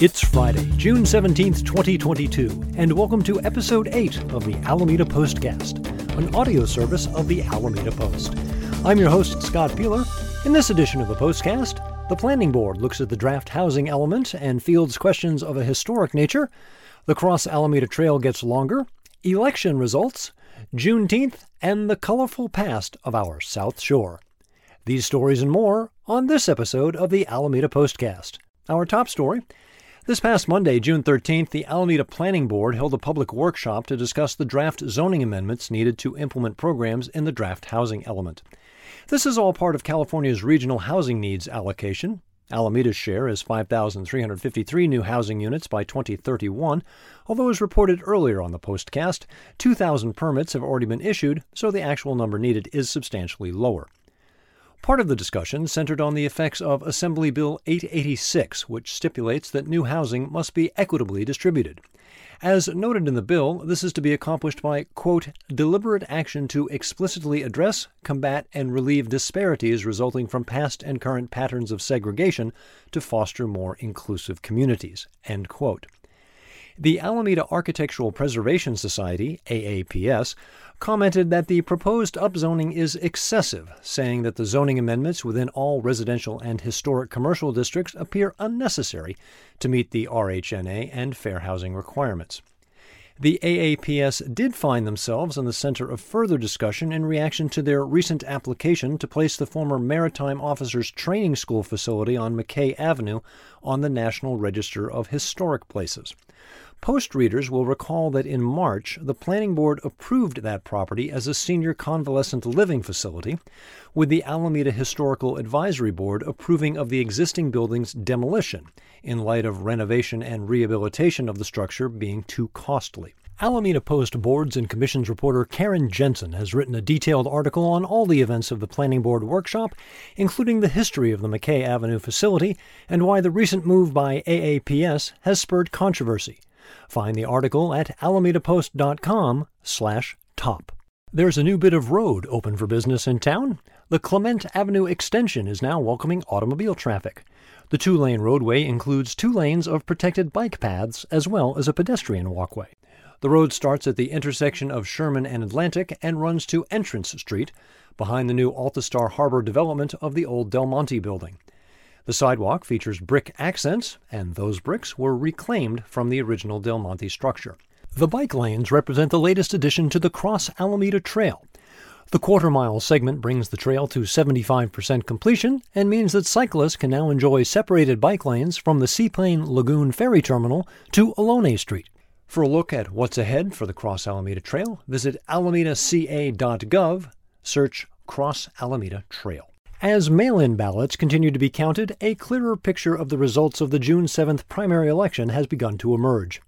It's Friday, June 17th, 2022, and welcome to episode 8 of the Alameda Postcast, an audio service of the Alameda Post. I'm your host, Scott Piehler. In this edition of the Postcast, the Planning Board looks at the draft housing element and fields questions of a historic nature. The Cross Alameda Trail gets longer, election results, Juneteenth, and the colorful past of our South Shore. These stories and more on this episode of the Alameda Postcast. Our top story this past Monday, June 13th, the Alameda Planning Board held a public workshop to discuss the draft zoning amendments needed to implement programs in the draft housing element. This is all part of California's regional housing needs allocation. Alameda's share is 5,353 new housing units by 2031, although as reported earlier on the postcast, 2,000 permits have already been issued, so the actual number needed is substantially lower. Part of the discussion centered on the effects of Assembly Bill 886, which stipulates that new housing must be equitably distributed. As noted in the bill, this is to be accomplished by, quote, deliberate action to explicitly address, combat, and relieve disparities resulting from past and current patterns of segregation to foster more inclusive communities, end quote. The Alameda Architectural Preservation Society, AAPS, commented that the proposed upzoning is excessive, saying that the zoning amendments within all residential and historic commercial districts appear unnecessary to meet the RHNA and fair housing requirements. The AAPS did find themselves in the center of further discussion in reaction to their recent application to place the former Maritime Officers Training School facility on McKay Avenue on the National Register of Historic Places. Post readers will recall that in March, the Planning Board approved that property as a senior convalescent living facility, with the Alameda Historical Advisory Board approving of the existing building's demolition in light of renovation and rehabilitation of the structure being too costly. Alameda Post Boards and Commissions reporter Karen Jensen has written a detailed article on all the events of the Planning Board workshop, including the history of the McKay Avenue facility and why the recent move by AAPS has spurred controversy. Find the article at alamedapost.com slash top. There's a new bit of road open for business in town. The Clement Avenue extension is now welcoming automobile traffic. The two lane roadway includes two lanes of protected bike paths as well as a pedestrian walkway. The road starts at the intersection of Sherman and Atlantic and runs to Entrance Street, behind the new Altastar Harbor development of the old Del Monte building. The sidewalk features brick accents, and those bricks were reclaimed from the original Del Monte structure. The bike lanes represent the latest addition to the Cross Alameda Trail. The quarter mile segment brings the trail to 75% completion and means that cyclists can now enjoy separated bike lanes from the Seaplane Lagoon Ferry Terminal to Ohlone Street. For a look at what's ahead for the Cross Alameda Trail, visit alamedaca.gov, search Cross Alameda Trail. As mail in ballots continue to be counted, a clearer picture of the results of the June 7th primary election has begun to emerge.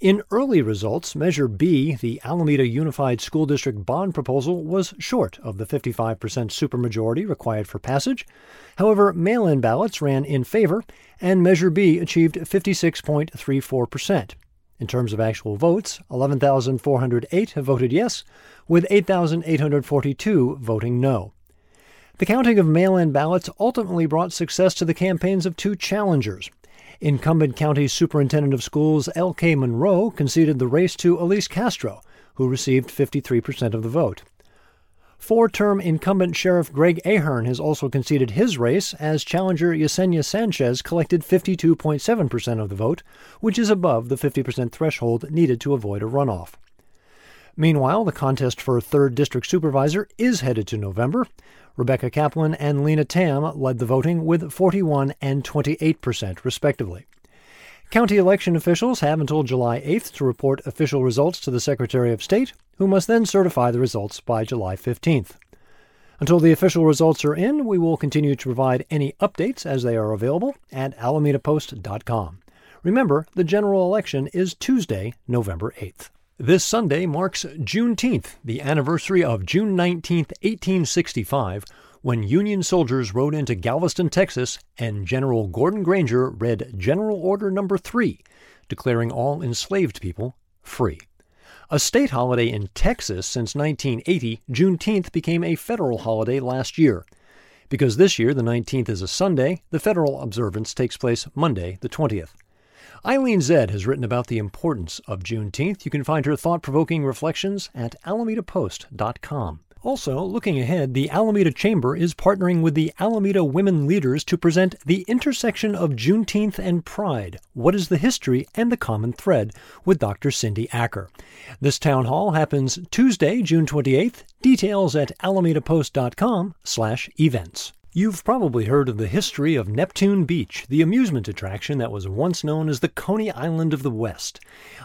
In early results, Measure B, the Alameda Unified School District bond proposal, was short of the 55% supermajority required for passage. However, mail in ballots ran in favor, and Measure B achieved 56.34%. In terms of actual votes, 11,408 have voted yes, with 8,842 voting no. The counting of mail in ballots ultimately brought success to the campaigns of two challengers. Incumbent County Superintendent of Schools L.K. Monroe conceded the race to Alysse Castro, who received 53% of the vote. Four term incumbent Sheriff Greg Ahern has also conceded his race as challenger Yesenia Sanchez collected 52.7% of the vote, which is above the 50% threshold needed to avoid a runoff. Meanwhile, the contest for third district supervisor is headed to November. Rebecca Kaplan and Lena Tam led the voting with 41 and 28 percent, respectively. County election officials have until July 8th to report official results to the Secretary of State, who must then certify the results by July 15th. Until the official results are in, we will continue to provide any updates as they are available at alamedapost.com. Remember, the general election is Tuesday, November 8th. This Sunday marks Juneteenth, the anniversary of June 19, 1865, when Union soldiers rode into Galveston, Texas, and General Gordon Granger read General Order Number 3, declaring all enslaved people free. A state holiday in Texas since 1980, Juneteenth became a federal holiday last year. Because this year the 19th is a Sunday, the federal observance takes place Monday, the 20th. Eileen Zed has written about the importance of Juneteenth. You can find her thought provoking reflections at alamedapost.com. Also, looking ahead, the Alameda Chamber is partnering with the Alameda Women Leaders to present The Intersection of Juneteenth and Pride What is the History and the Common Thread with Dr. Cindy Acker. This town hall happens Tuesday, June 28th. Details at alamedapost.com/events. You've probably heard of the history of Neptune Beach, the amusement attraction that was once known as the Coney Island of the West.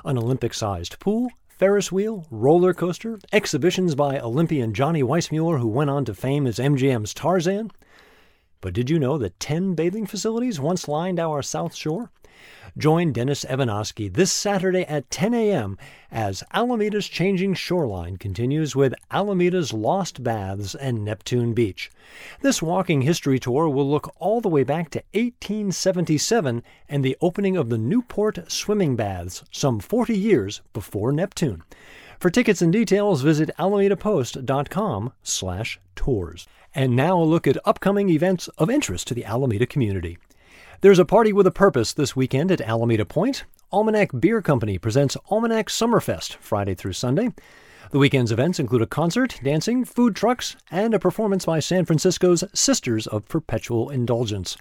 An Olympic sized pool, Ferris wheel, roller coaster, exhibitions by Olympian Johnny Weissmuller, who went on to fame as MGM's Tarzan. But did you know that 10 bathing facilities once lined our South Shore? Join Dennis Evanosky this Saturday at 10 a.m. as Alameda's Changing Shoreline continues with Alameda's Lost Baths and Neptune Beach. This walking history tour will look all the way back to 1877 and the opening of the Newport swimming baths, some 40 years before Neptune. For tickets and details, visit alamedapost.com slash tours. And now a look at upcoming events of interest to the Alameda community. There's a party with a purpose this weekend at Alameda Point. Almanac Beer Company presents Almanac Summerfest Friday through Sunday. The weekend's events include a concert, dancing, food trucks, and a performance by San Francisco's Sisters of Perpetual Indulgence.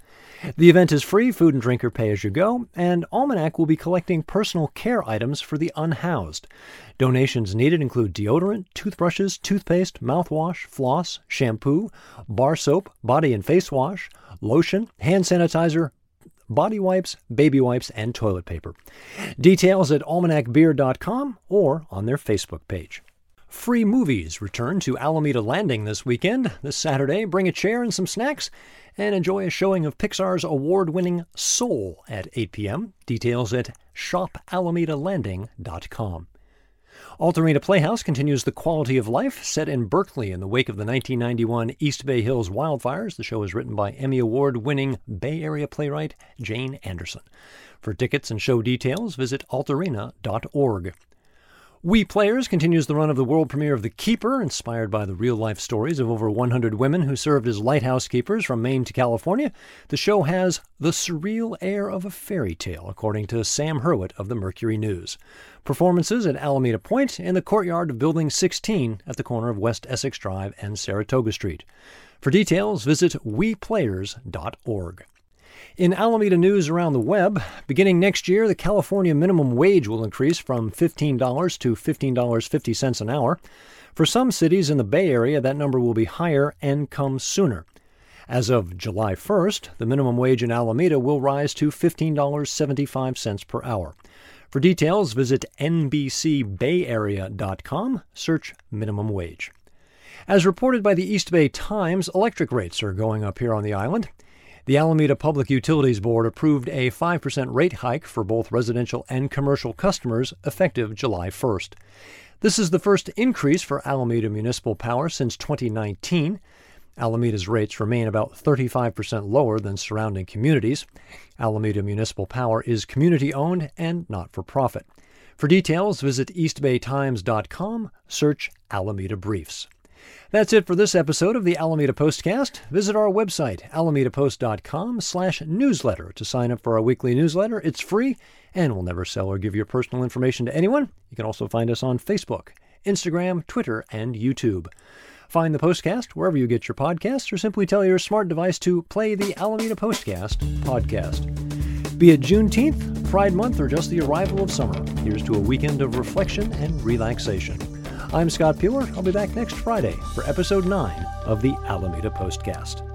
The event is free, food and drink are pay as you go, and Almanac will be collecting personal care items for the unhoused. Donations needed include deodorant, toothbrushes, toothpaste, mouthwash, floss, shampoo, bar soap, body and face wash, lotion, hand sanitizer, body wipes, baby wipes, and toilet paper. Details at almanacbeer.com or on their Facebook page. Free movies return to Alameda Landing this weekend. This Saturday, bring a chair and some snacks and enjoy a showing of Pixar's award winning Soul at 8 p.m. Details at shopalamedalanding.com. Altarena Playhouse continues the quality of life set in Berkeley in the wake of the 1991 East Bay Hills wildfires. The show is written by Emmy Award winning Bay Area playwright Jane Anderson. For tickets and show details, visit altarena.org. We Players continues the run of the world premiere of The Keeper, inspired by the real life stories of over 100 women who served as lighthouse keepers from Maine to California. The show has the surreal air of a fairy tale, according to Sam Hurwitt of the Mercury News. Performances at Alameda Point in the courtyard of Building 16 at the corner of West Essex Drive and Saratoga Street. For details, visit weplayers.org. In Alameda news around the web, beginning next year, the California minimum wage will increase from $15 to $15.50 an hour. For some cities in the Bay Area, that number will be higher and come sooner. As of July 1st, the minimum wage in Alameda will rise to $15.75 per hour. For details, visit NBCBayArea.com, search minimum wage. As reported by the East Bay Times, electric rates are going up here on the island. The Alameda Public Utilities Board approved a 5% rate hike for both residential and commercial customers effective July 1st. This is the first increase for Alameda Municipal Power since 2019. Alameda's rates remain about 35% lower than surrounding communities. Alameda Municipal Power is community owned and not for profit. For details, visit eastbaytimes.com, search Alameda Briefs. That's it for this episode of the Alameda Postcast. Visit our website, alamedapost.com slash newsletter to sign up for our weekly newsletter. It's free and we'll never sell or give your personal information to anyone. You can also find us on Facebook, Instagram, Twitter, and YouTube. Find the Postcast wherever you get your podcasts or simply tell your smart device to play the Alameda Postcast podcast. Be it Juneteenth, Pride Month, or just the arrival of summer, here's to a weekend of reflection and relaxation. I'm Scott Piehler. I'll be back next Friday for episode 9 of the Alameda Postcast.